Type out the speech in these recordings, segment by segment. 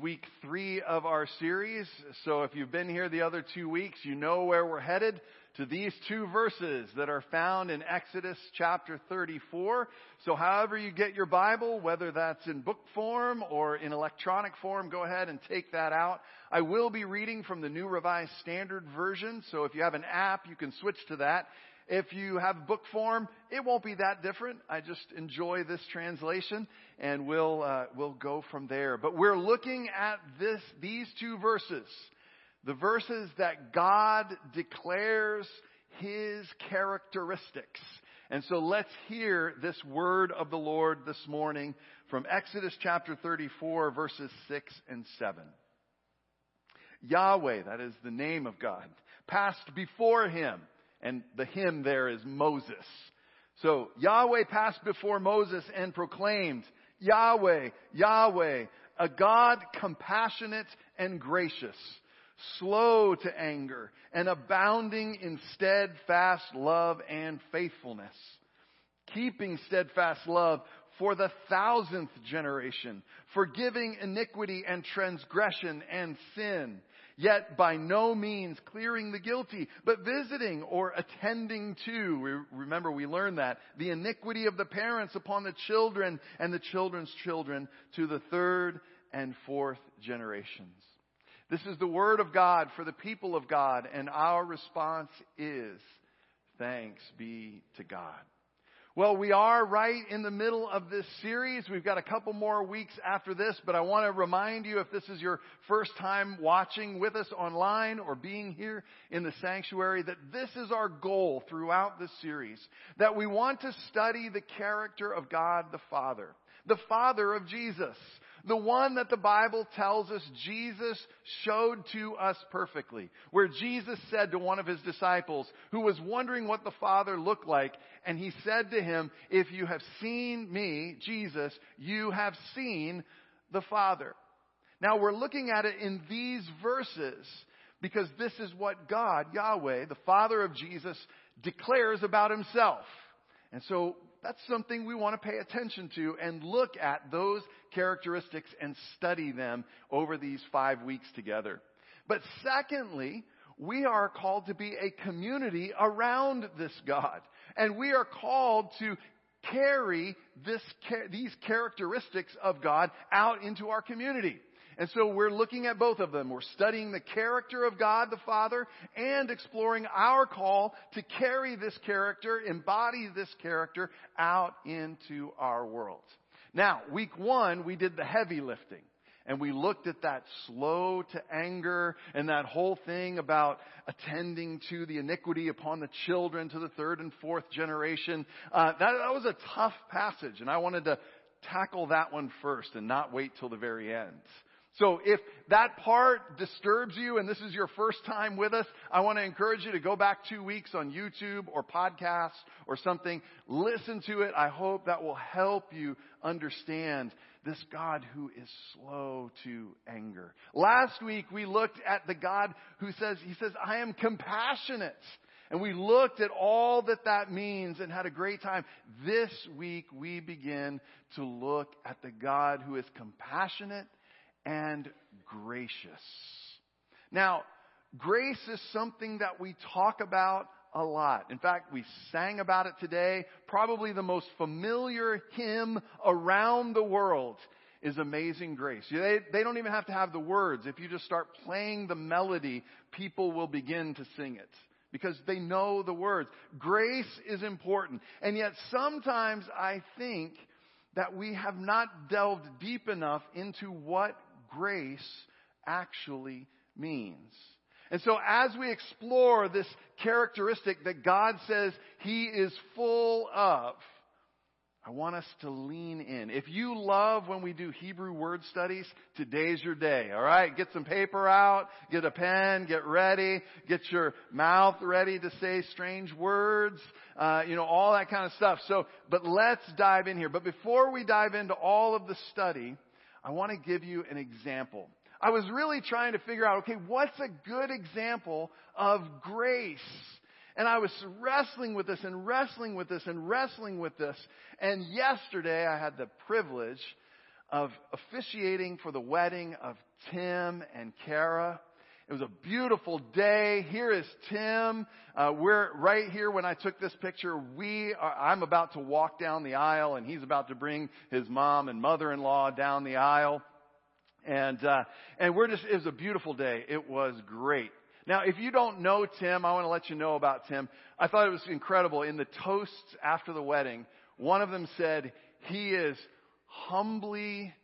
Week three of our series. So if you've been here the other two weeks, you know where we're headed to these two verses that are found in Exodus chapter 34. So however you get your Bible, whether that's in book form or in electronic form, go ahead and take that out. I will be reading from the New Revised Standard Version. So if you have an app, you can switch to that. If you have book form, it won't be that different. I just enjoy this translation and we'll, uh, we'll go from there. But we're looking at this, these two verses the verses that God declares His characteristics. And so let's hear this word of the Lord this morning from Exodus chapter 34 verses 6 and 7. Yahweh, that is the name of God, passed before him, and the him there is Moses. So Yahweh passed before Moses and proclaimed, Yahweh, Yahweh, a God compassionate and gracious slow to anger, and abounding in steadfast love and faithfulness. Keeping steadfast love for the thousandth generation, forgiving iniquity and transgression and sin, yet by no means clearing the guilty, but visiting or attending to, remember we learned that, the iniquity of the parents upon the children and the children's children to the third and fourth generations. This is the word of God for the people of God, and our response is thanks be to God. Well, we are right in the middle of this series. We've got a couple more weeks after this, but I want to remind you if this is your first time watching with us online or being here in the sanctuary, that this is our goal throughout this series. That we want to study the character of God the Father, the Father of Jesus. The one that the Bible tells us Jesus showed to us perfectly. Where Jesus said to one of his disciples who was wondering what the Father looked like, and he said to him, if you have seen me, Jesus, you have seen the Father. Now we're looking at it in these verses because this is what God, Yahweh, the Father of Jesus, declares about himself. And so that's something we want to pay attention to and look at those characteristics and study them over these five weeks together. But secondly, we are called to be a community around this God. And we are called to carry this, these characteristics of God out into our community. And so we're looking at both of them. We're studying the character of God the Father and exploring our call to carry this character, embody this character out into our world. Now, week one, we did the heavy lifting. And we looked at that slow to anger and that whole thing about attending to the iniquity upon the children to the third and fourth generation. Uh, that, that was a tough passage, and I wanted to tackle that one first and not wait till the very end. So if that part disturbs you and this is your first time with us, I want to encourage you to go back two weeks on YouTube or podcast or something. Listen to it. I hope that will help you understand this God who is slow to anger. Last week we looked at the God who says, He says, I am compassionate. And we looked at all that that means and had a great time. This week we begin to look at the God who is compassionate and gracious. Now, grace is something that we talk about a lot. In fact, we sang about it today. Probably the most familiar hymn around the world is Amazing Grace. They, they don't even have to have the words. If you just start playing the melody, people will begin to sing it because they know the words. Grace is important. And yet sometimes I think that we have not delved deep enough into what grace actually means. And so as we explore this characteristic that God says He is full of, I want us to lean in. If you love when we do Hebrew word studies, today's your day, alright? Get some paper out, get a pen, get ready, get your mouth ready to say strange words, uh, you know, all that kind of stuff. So, but let's dive in here. But before we dive into all of the study, I want to give you an example. I was really trying to figure out, okay, what's a good example of grace? And I was wrestling with this and wrestling with this and wrestling with this. And yesterday I had the privilege of officiating for the wedding of Tim and Kara. It was a beautiful day. Here is Tim. Uh, we're right here when I took this picture. We are, I'm about to walk down the aisle and he's about to bring his mom and mother-in-law down the aisle. And, uh, and we're just, it was a beautiful day. It was great. Now, if you don't know Tim, I want to let you know about Tim. I thought it was incredible. In the toasts after the wedding, one of them said, he is humbly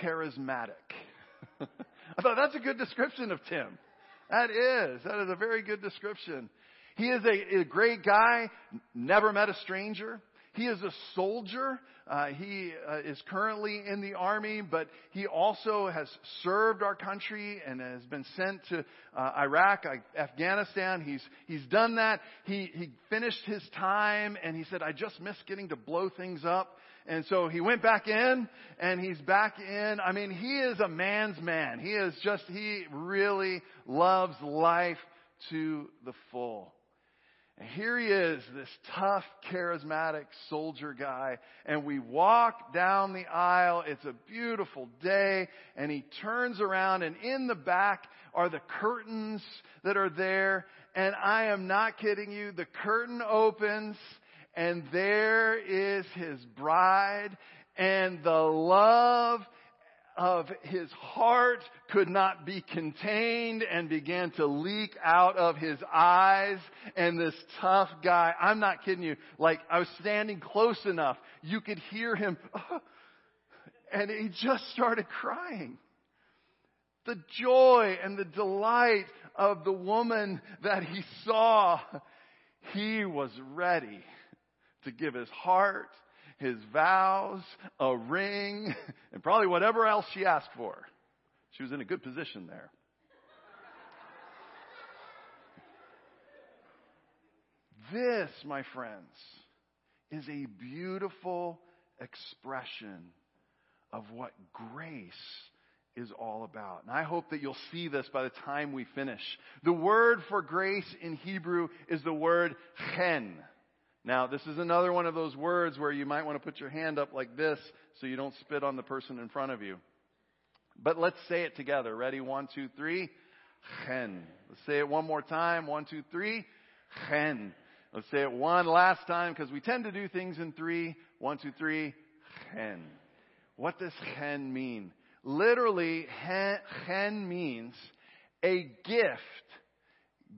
charismatic. I thought that's a good description of Tim. That is. That is a very good description. He is a, a great guy, never met a stranger. He is a soldier. Uh, he uh, is currently in the army, but he also has served our country and has been sent to uh, Iraq, Afghanistan. He's he's done that. He he finished his time, and he said, "I just miss getting to blow things up." And so he went back in, and he's back in. I mean, he is a man's man. He is just he really loves life to the full. And here he is, this tough, charismatic soldier guy. And we walk down the aisle. It's a beautiful day. And he turns around and in the back are the curtains that are there. And I am not kidding you. The curtain opens and there is his bride and the love of his heart could not be contained and began to leak out of his eyes. And this tough guy, I'm not kidding you, like I was standing close enough, you could hear him, and he just started crying. The joy and the delight of the woman that he saw, he was ready to give his heart his vows, a ring, and probably whatever else she asked for. She was in a good position there. This, my friends, is a beautiful expression of what grace is all about. And I hope that you'll see this by the time we finish. The word for grace in Hebrew is the word chen. Now, this is another one of those words where you might want to put your hand up like this so you don't spit on the person in front of you. But let's say it together. Ready? One, two, three. Chen. Let's say it one more time. One, two, three. Chen. Let's say it one last time because we tend to do things in three. One, two, three. Chen. What does chen mean? Literally, chen means a gift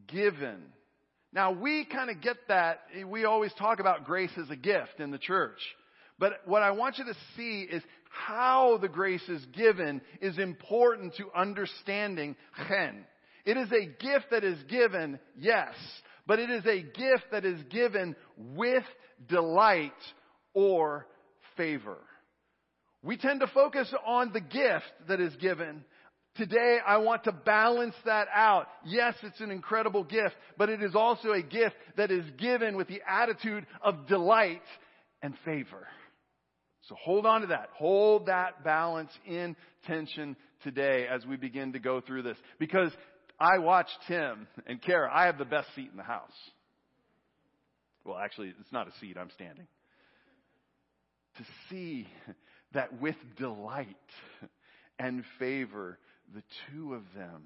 given now we kind of get that. We always talk about grace as a gift in the church. But what I want you to see is how the grace is given is important to understanding chen. It is a gift that is given, yes, but it is a gift that is given with delight or favor. We tend to focus on the gift that is given, Today, I want to balance that out. Yes, it's an incredible gift, but it is also a gift that is given with the attitude of delight and favor. So hold on to that. Hold that balance in tension today as we begin to go through this. Because I watched Tim and Kara. I have the best seat in the house. Well, actually, it's not a seat. I'm standing. To see that with delight and favor, the two of them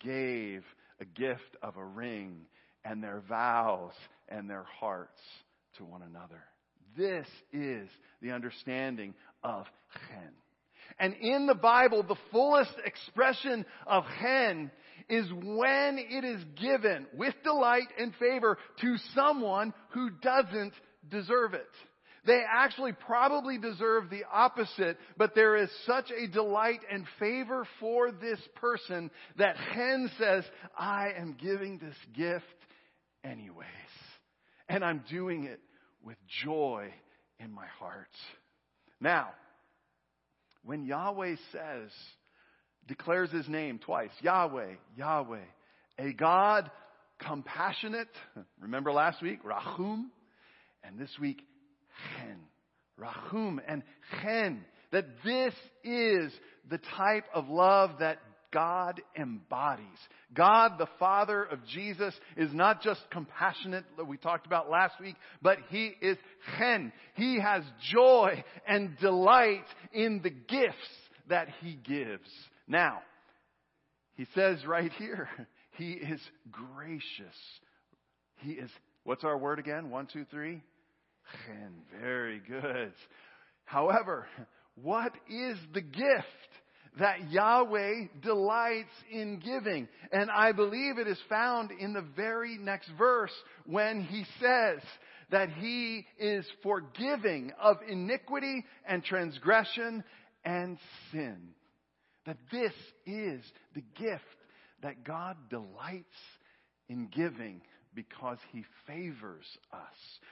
gave a gift of a ring and their vows and their hearts to one another. This is the understanding of chen. And in the Bible, the fullest expression of chen is when it is given with delight and favor to someone who doesn't deserve it. They actually probably deserve the opposite, but there is such a delight and favor for this person that Chen says, I am giving this gift anyways. And I'm doing it with joy in my heart. Now, when Yahweh says, declares his name twice, Yahweh, Yahweh, a God compassionate, remember last week, Rahum, and this week, Chen. Rahum and Chen. That this is the type of love that God embodies. God, the Father of Jesus, is not just compassionate, that we talked about last week, but He is Chen. He has joy and delight in the gifts that He gives. Now, He says right here, He is gracious. He is, what's our word again? One, two, three? Chen. Very good. However, what is the gift that Yahweh delights in giving? And I believe it is found in the very next verse when he says that he is forgiving of iniquity and transgression and sin. That this is the gift that God delights in giving because he favors us.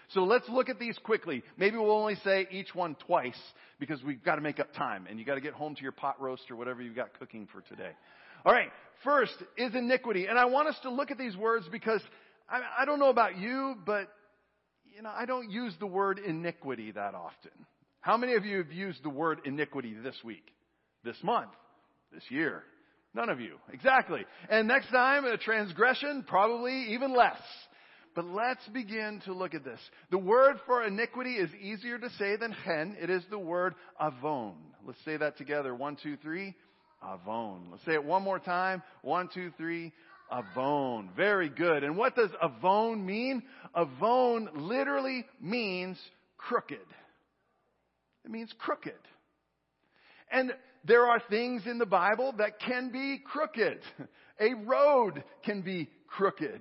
So let's look at these quickly. Maybe we'll only say each one twice because we've got to make up time and you got to get home to your pot roast or whatever you've got cooking for today. All right. First is iniquity. And I want us to look at these words because I, I don't know about you, but you know, I don't use the word iniquity that often. How many of you have used the word iniquity this week, this month, this year? None of you. Exactly. And next time, a transgression, probably even less. But let's begin to look at this. The word for iniquity is easier to say than chen. It is the word avon. Let's say that together. One, two, three. Avon. Let's say it one more time. One, two, three. Avon. Very good. And what does avon mean? Avon literally means crooked. It means crooked. And there are things in the Bible that can be crooked. A road can be crooked.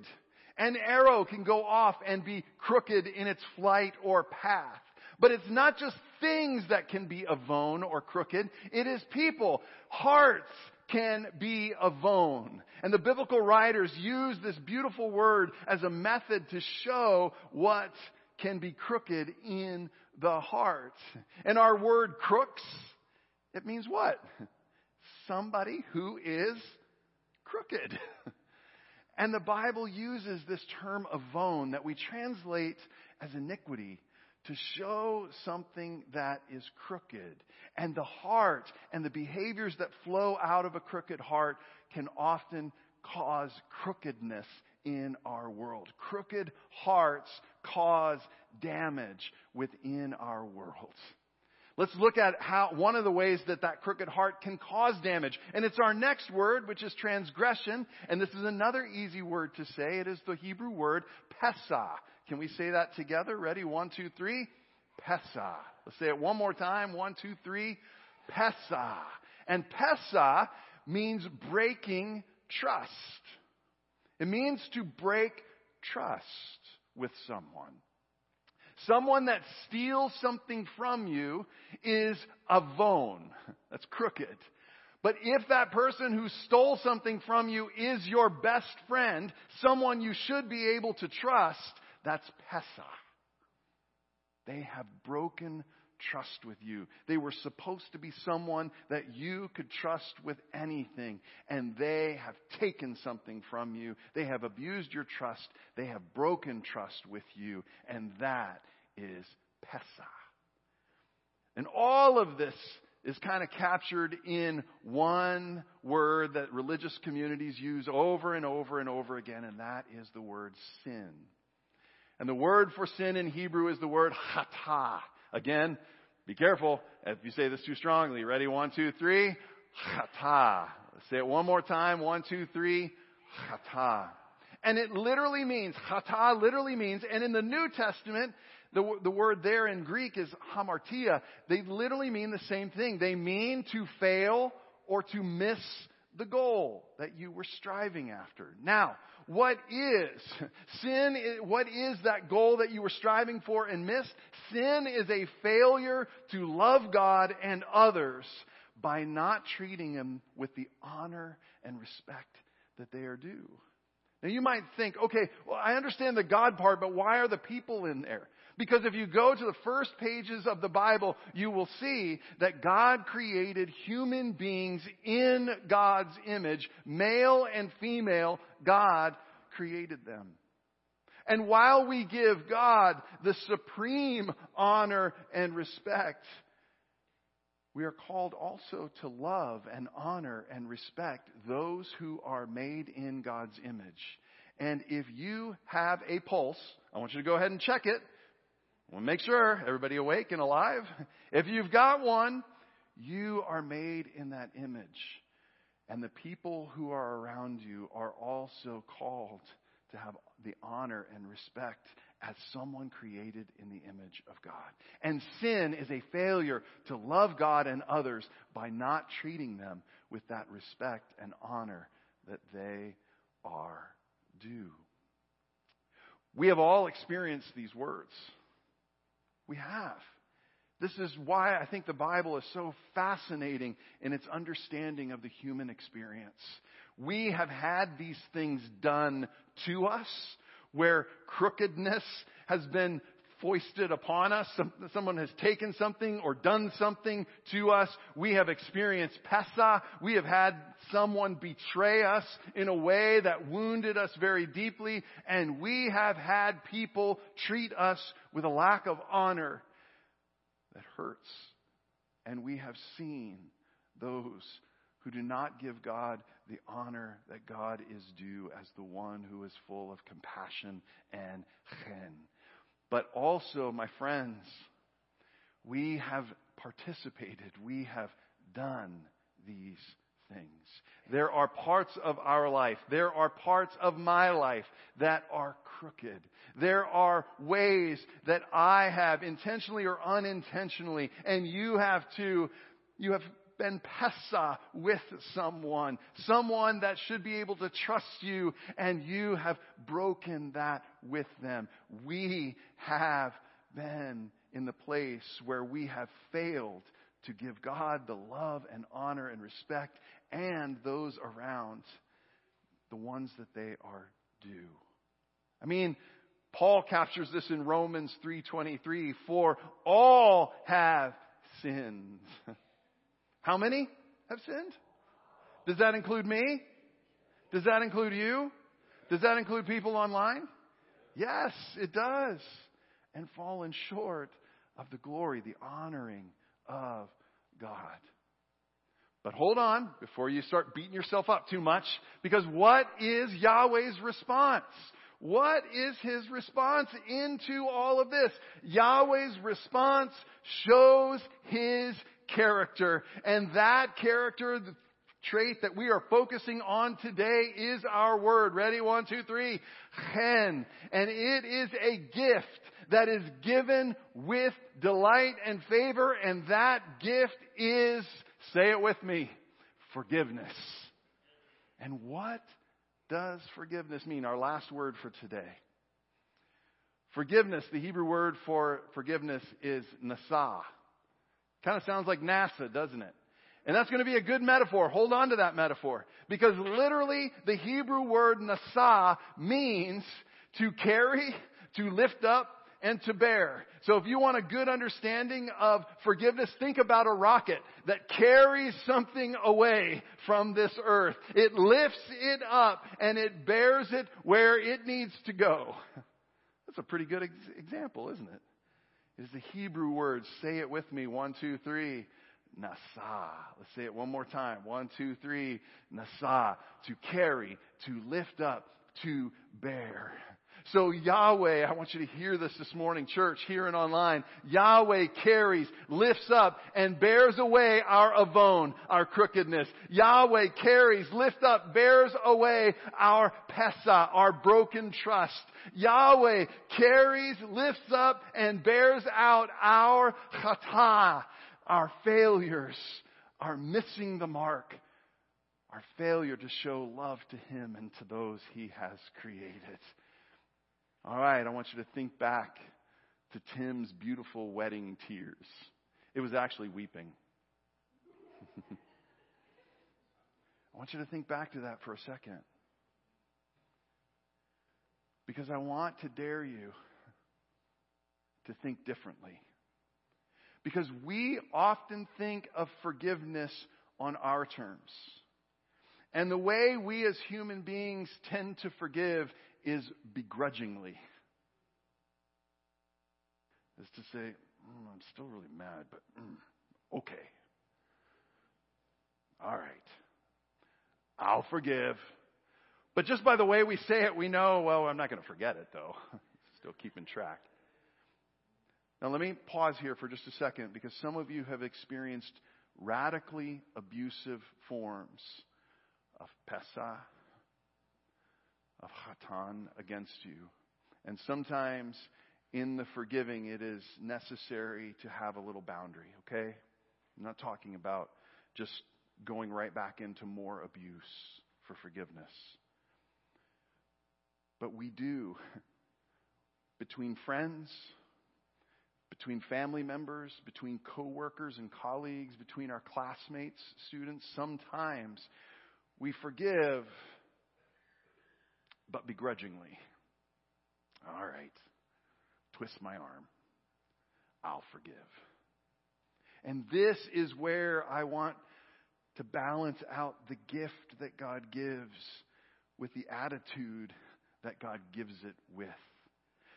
An arrow can go off and be crooked in its flight or path. But it's not just things that can be avon or crooked. It is people. Hearts can be avon. And the biblical writers use this beautiful word as a method to show what can be crooked in the heart. And our word crooks it means what? Somebody who is crooked. And the Bible uses this term avon that we translate as iniquity to show something that is crooked. And the heart and the behaviors that flow out of a crooked heart can often cause crookedness in our world. Crooked hearts cause damage within our world. Let's look at how, one of the ways that that crooked heart can cause damage. And it's our next word, which is transgression. And this is another easy word to say. It is the Hebrew word pesa. Can we say that together? Ready? One, two, three. Pesa. Let's say it one more time. One, two, three. Pesa. And pesa means breaking trust. It means to break trust with someone. Someone that steals something from you is avon. That's crooked. But if that person who stole something from you is your best friend, someone you should be able to trust, that's Pesa. They have broken trust with you. They were supposed to be someone that you could trust with anything, and they have taken something from you. They have abused your trust. They have broken trust with you, and that is Pesa. And all of this is kind of captured in one word that religious communities use over and over and over again, and that is the word sin. And the word for sin in Hebrew is the word chata. Again, be careful if you say this too strongly. Ready? One, two, three. Chata. Let's say it one more time. One, two, three. Chata. And it literally means, chata literally means, and in the New Testament, the, the word there in Greek is hamartia. They literally mean the same thing. They mean to fail or to miss the goal that you were striving after. Now, what is sin? What is that goal that you were striving for and missed? Sin is a failure to love God and others by not treating them with the honor and respect that they are due. Now you might think, okay, well I understand the God part, but why are the people in there? Because if you go to the first pages of the Bible, you will see that God created human beings in God's image. Male and female, God created them. And while we give God the supreme honor and respect, we are called also to love and honor and respect those who are made in God's image. And if you have a pulse, I want you to go ahead and check it. To make sure everybody awake and alive. If you've got one, you are made in that image. And the people who are around you are also called to have the honor and respect as someone created in the image of God. And sin is a failure to love God and others by not treating them with that respect and honor that they are due. We have all experienced these words. We have. This is why I think the Bible is so fascinating in its understanding of the human experience. We have had these things done to us where crookedness has been foisted upon us. someone has taken something or done something to us. We have experienced pesa. We have had someone betray us in a way that wounded us very deeply. And we have had people treat us with a lack of honor that hurts. And we have seen those who do not give God the honor that God is due as the one who is full of compassion and chen. But also, my friends, we have participated, we have done these things. There are parts of our life, there are parts of my life that are crooked. There are ways that I have intentionally or unintentionally, and you have to, you have been pesa with someone, someone that should be able to trust you, and you have broken that with them. We have been in the place where we have failed to give God the love and honor and respect and those around the ones that they are due. I mean, Paul captures this in Romans 3:23, for all have sinned. How many have sinned? Does that include me? Does that include you? Does that include people online? Yes, it does. And fallen short of the glory, the honoring of God. But hold on before you start beating yourself up too much, because what is Yahweh's response? What is his response into all of this? Yahweh's response shows his character. And that character, the trait that we are focusing on today is our word. Ready? One, two, three. Chen. And it is a gift that is given with delight and favor. And that gift is, say it with me, forgiveness. And what does forgiveness mean? Our last word for today. Forgiveness, the Hebrew word for forgiveness is nasa. Kind of sounds like NASA, doesn't it? And that's going to be a good metaphor. Hold on to that metaphor. Because literally, the Hebrew word nasa means to carry, to lift up, and to bear. So if you want a good understanding of forgiveness, think about a rocket that carries something away from this earth. It lifts it up and it bears it where it needs to go. That's a pretty good ex- example, isn't it? Is the Hebrew word. Say it with me. One, two, three. Nasa. Let's say it one more time. One, two, three. Nasa. To carry, to lift up, to bear. So Yahweh, I want you to hear this this morning, church, here and online. Yahweh carries, lifts up, and bears away our avon, our crookedness. Yahweh carries, lifts up, bears away our pesa, our broken trust. Yahweh carries, lifts up, and bears out our chata, our failures, our missing the mark, our failure to show love to Him and to those He has created. All right, I want you to think back to Tim's beautiful wedding tears. It was actually weeping. I want you to think back to that for a second. Because I want to dare you to think differently. Because we often think of forgiveness on our terms. And the way we as human beings tend to forgive is begrudgingly. Is to say, mm, I'm still really mad, but mm, okay. All right. I'll forgive. But just by the way we say it, we know, well, I'm not going to forget it though. Still keeping track. Now let me pause here for just a second because some of you have experienced radically abusive forms of pesa, of hatan against you. And sometimes in the forgiving, it is necessary to have a little boundary, okay? I'm not talking about just going right back into more abuse for forgiveness. But we do, between friends, between family members, between coworkers and colleagues, between our classmates, students, sometimes we forgive, but begrudgingly. All right, twist my arm. I'll forgive. And this is where I want to balance out the gift that God gives with the attitude that God gives it with.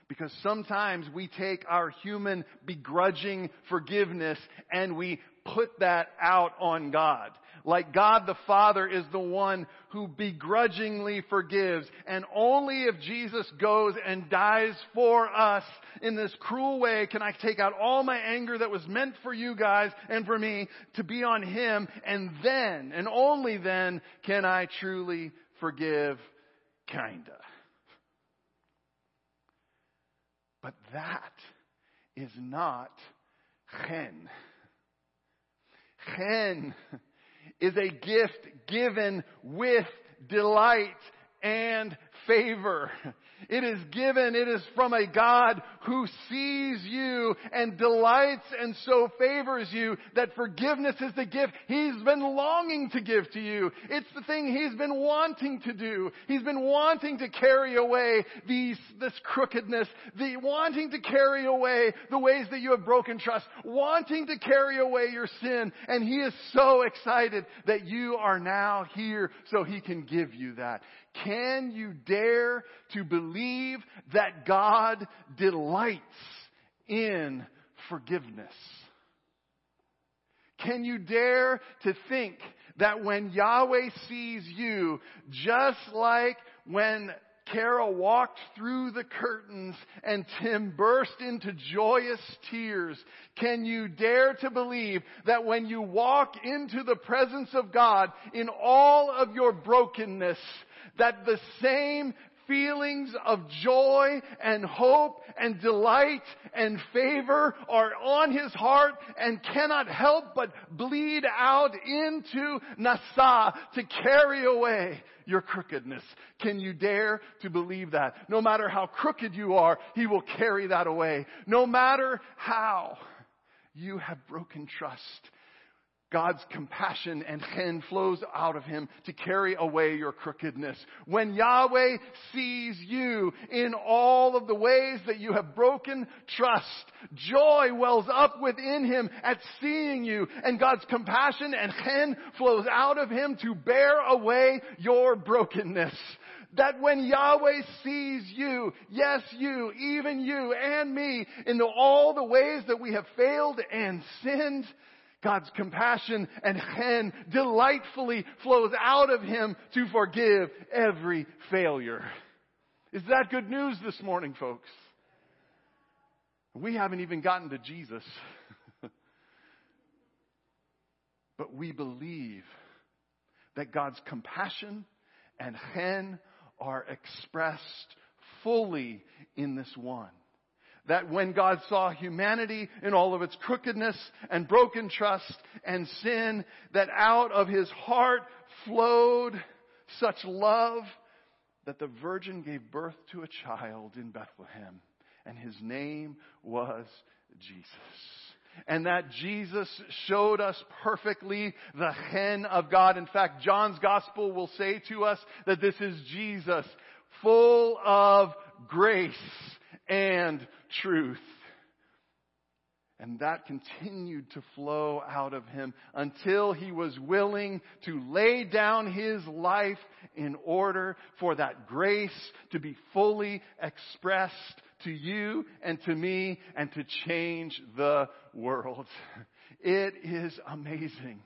Because sometimes we take our human begrudging forgiveness and we put that out on God. Like God the Father is the one who begrudgingly forgives. And only if Jesus goes and dies for us in this cruel way can I take out all my anger that was meant for you guys and for me to be on Him. And then, and only then, can I truly forgive kinda. But that is not chen. Chen is a gift given with delight and favor. It is given, it is from a God who sees you and delights and so favors you that forgiveness is the gift He's been longing to give to you. It's the thing He's been wanting to do. He's been wanting to carry away these, this crookedness, the wanting to carry away the ways that you have broken trust, wanting to carry away your sin. And He is so excited that you are now here so He can give you that. Can you dare to believe that God delights in forgiveness? Can you dare to think that when Yahweh sees you, just like when Carol walked through the curtains and Tim burst into joyous tears. Can you dare to believe that when you walk into the presence of God in all of your brokenness, that the same feelings of joy and hope and delight and favor are on his heart and cannot help but bleed out into Nasa to carry away your crookedness. Can you dare to believe that? No matter how crooked you are, he will carry that away. No matter how you have broken trust God's compassion and chen flows out of him to carry away your crookedness. When Yahweh sees you in all of the ways that you have broken trust, joy wells up within him at seeing you and God's compassion and chen flows out of him to bear away your brokenness that when Yahweh sees you, yes, you, even you and me, in the, all the ways that we have failed and sinned, God's compassion and chen delightfully flows out of Him to forgive every failure. Is that good news this morning, folks? We haven't even gotten to Jesus. but we believe that God's compassion and chen are expressed fully in this one that when God saw humanity in all of its crookedness and broken trust and sin, that out of his heart flowed such love that the virgin gave birth to a child in Bethlehem and his name was Jesus. And that Jesus showed us perfectly the chen of God. In fact, John's gospel will say to us that this is Jesus full of grace and truth. And that continued to flow out of him until he was willing to lay down his life in order for that grace to be fully expressed to you and to me and to change the world. It is amazing.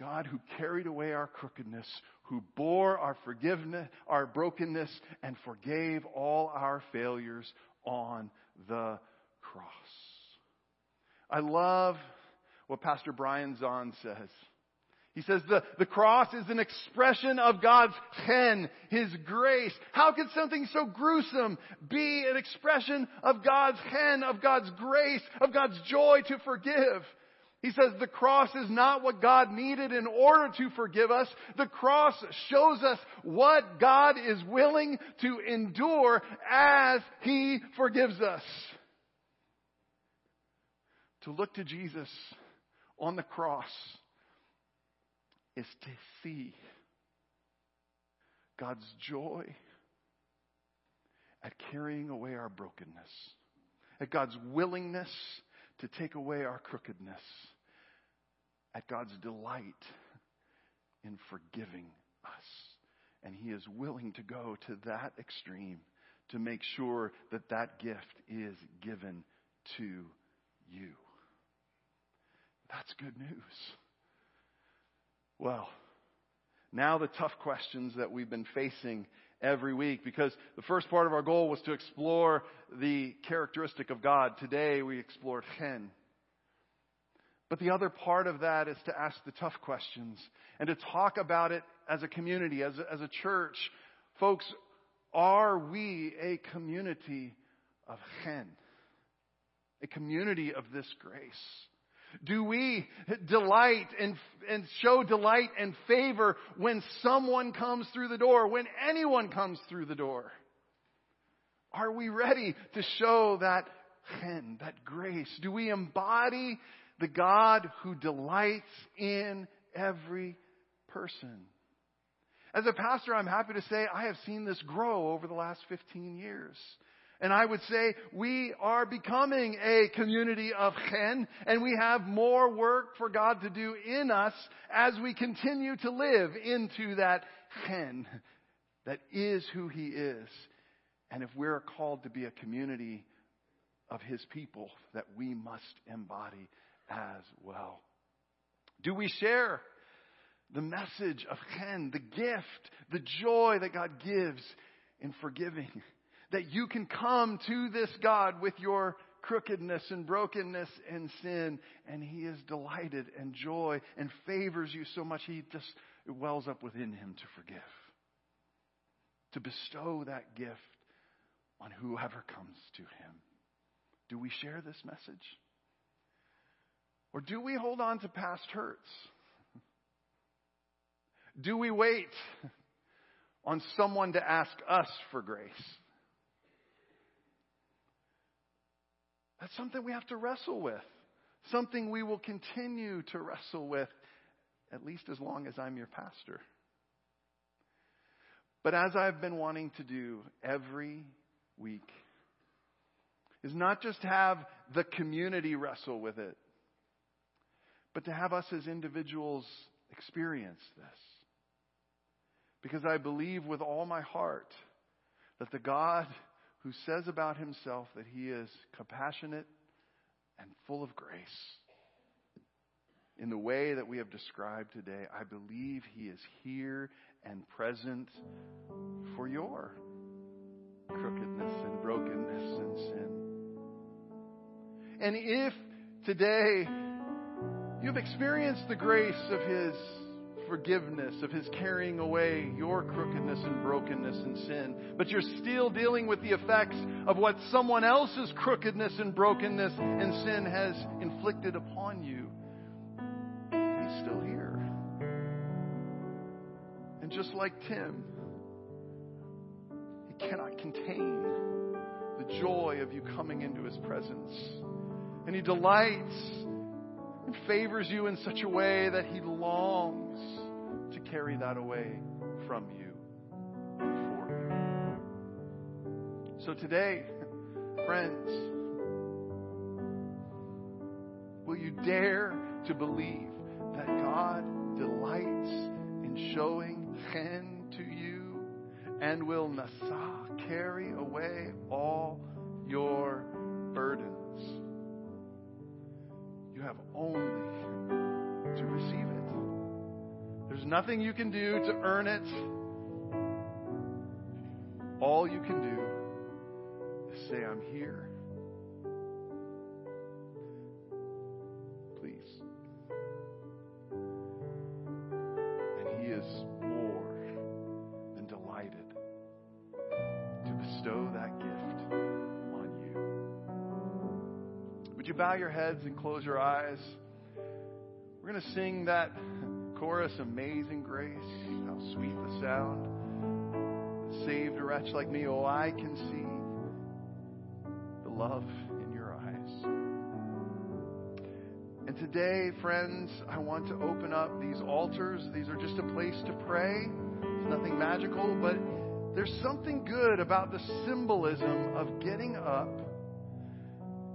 God who carried away our crookedness, who bore our forgiveness, our brokenness, and forgave all our failures on the cross. I love what Pastor Brian Zahnd says. He says the, the cross is an expression of God's chen, His grace. How could something so gruesome be an expression of God's chen, of God's grace, of God's joy to forgive? He says the cross is not what God needed in order to forgive us. The cross shows us what God is willing to endure as He forgives us. To look to Jesus on the cross is to see God's joy at carrying away our brokenness, at God's willingness to take away our crookedness, at God's delight in forgiving us. And He is willing to go to that extreme to make sure that that gift is given to you. That's good news. Well, now the tough questions that we've been facing every week because the first part of our goal was to explore the characteristic of God. Today we explored chen. But the other part of that is to ask the tough questions and to talk about it as a community, as a, as a church. Folks, are we a community of chen? A community of this grace? Do we delight and, and show delight and favor when someone comes through the door, when anyone comes through the door? Are we ready to show that chen, that grace? Do we embody the God who delights in every person? As a pastor, I'm happy to say I have seen this grow over the last 15 years. And I would say we are becoming a community of chen, and we have more work for God to do in us as we continue to live into that chen that is who He is. And if we're called to be a community of His people, that we must embody as well. Do we share the message of chen, the gift, the joy that God gives in forgiving? That you can come to this God with your crookedness and brokenness and sin, and He is delighted and joy and favors you so much He just wells up within Him to forgive, to bestow that gift on whoever comes to Him. Do we share this message? Or do we hold on to past hurts? Do we wait on someone to ask us for grace? That's something we have to wrestle with. Something we will continue to wrestle with at least as long as I'm your pastor. But as I've been wanting to do every week, is not just have the community wrestle with it, but to have us as individuals experience this. Because I believe with all my heart that the God who says about himself that he is compassionate and full of grace. In the way that we have described today, I believe he is here and present for your crookedness and brokenness and sin. And if today you've experienced the grace of his forgiveness, of His carrying away your crookedness and brokenness and sin, but you're still dealing with the effects of what someone else's crookedness and brokenness and sin has inflicted upon you, He's still here. And just like Tim, He cannot contain the joy of you coming into His presence. And He delights and favors you in such a way that He longs to carry that away from you for you. So today, friends, will you dare to believe that God delights in showing chen to you and will nasa carry away all your burdens? You have only nothing you can do to earn it. All you can do is say, I'm here. Please. And He is more than delighted to bestow that gift on you. Would you bow your heads and close your eyes? We're going to sing that chorus, Amazing Grace. How sweet the sound saved a wretch like me. Oh, I can see the love in your eyes. And today, friends, I want to open up these altars. These are just a place to pray. It's nothing magical, but there's something good about the symbolism of getting up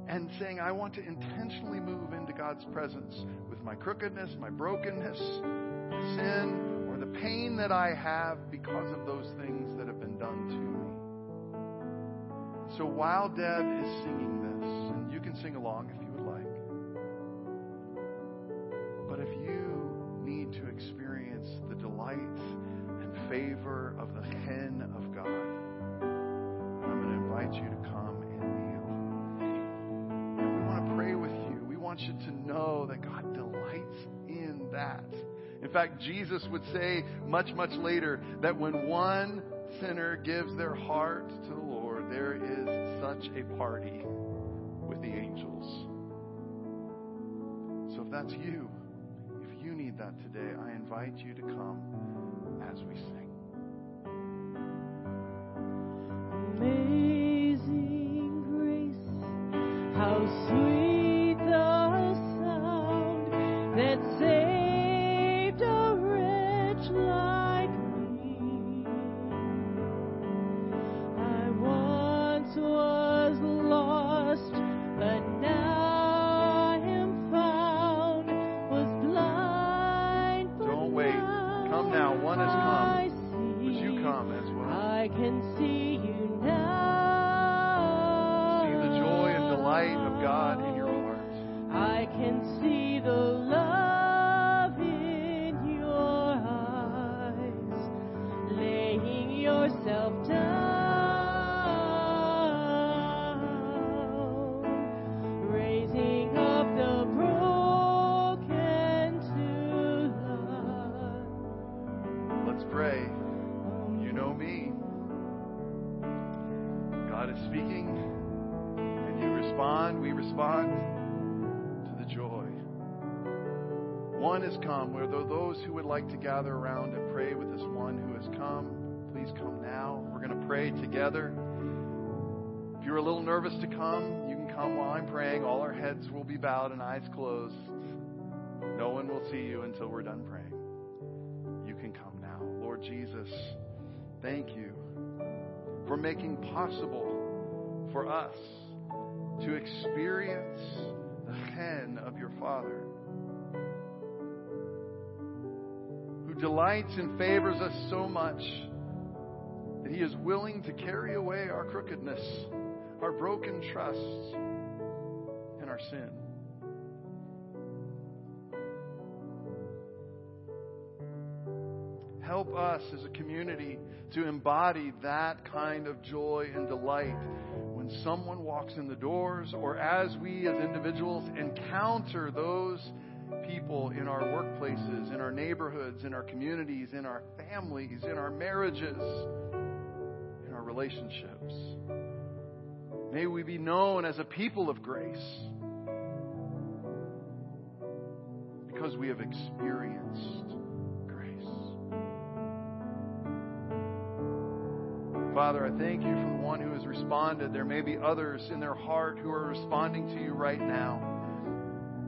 and saying, I want to intentionally move into God's presence with my crookedness, my brokenness, sin, or the pain that I have because of those things that have been done to me. So while Deb is singing this, and you can sing along if you would like, but if you need to experience the delight and favor of the chen of God, I'm going to invite you to come you to know that God delights in that. In fact, Jesus would say much, much later that when one sinner gives their heart to the Lord, there is such a party with the angels. So if that's you, if you need that today, I invite you to come as we sing. Amazing grace, how sweet gather around and pray with this one who has come, please come now. We're going to pray together. If you're a little nervous to come, you can come while I'm praying. All our heads will be bowed and eyes closed. No one will see you until we're done praying. You can come now. Lord Jesus, thank you for making possible for us to experience the chen of your Father, delights and favors us so much that he is willing to carry away our crookedness, our broken trusts, and our sin. Help us as a community to embody that kind of joy and delight when someone walks in the doors or as we as individuals encounter those people in our workplaces, in our neighborhoods, in our communities, in our families, in our marriages, in our relationships. May we be known as a people of grace because we have experienced grace. Father, I thank you for the one who has responded. There may be others in their heart who are responding to you right now.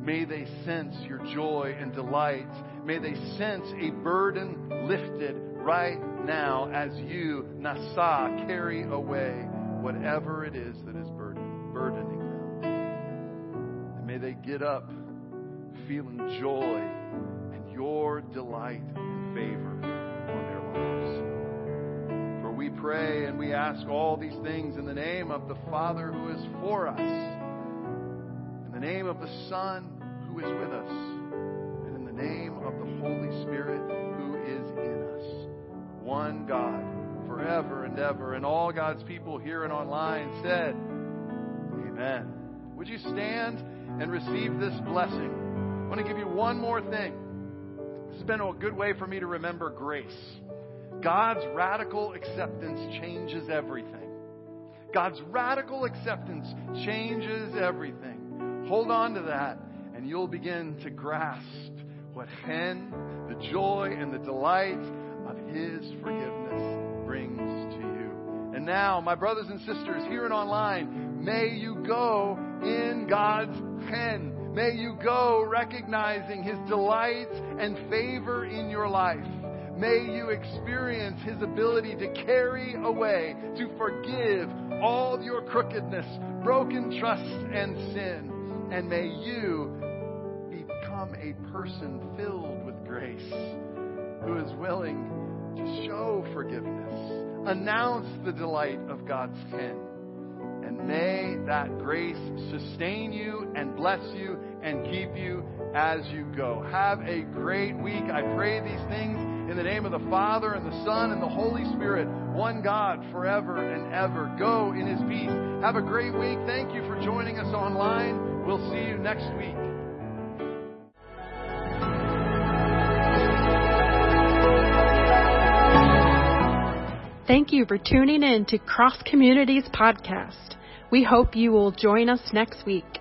May they sense your joy and delight. May they sense a burden lifted right now as you, Nasa, carry away whatever it is that is burden, burdening them. And may they get up feeling joy and your delight and favor on their lives. For we pray and we ask all these things in the name of the Father who is for us, in the name of the Son is with us, and in the name of the Holy Spirit who is in us. One God forever and ever. And all God's people here and online said, Amen. Would you stand and receive this blessing? I want to give you one more thing. This has been a good way for me to remember grace. God's radical acceptance changes everything. God's radical acceptance changes everything. Hold on to that, and you'll begin to grasp what chen, the joy, and the delight of His forgiveness brings to you. And now, my brothers and sisters here and online, may you go in God's pen. May you go recognizing His delight and favor in your life. May you experience His ability to carry away, to forgive all your crookedness, broken trust, and sin. And may you a person filled with grace who is willing to show forgiveness, announce the delight of God's pen. And may that grace sustain you and bless you and keep you as you go. Have a great week. I pray these things in the name of the Father and the Son and the Holy Spirit, one God forever and ever. Go in his peace. Have a great week. Thank you for joining us online. We'll see you next week. Thank you for tuning in to Cross Communities Podcast. We hope you will join us next week.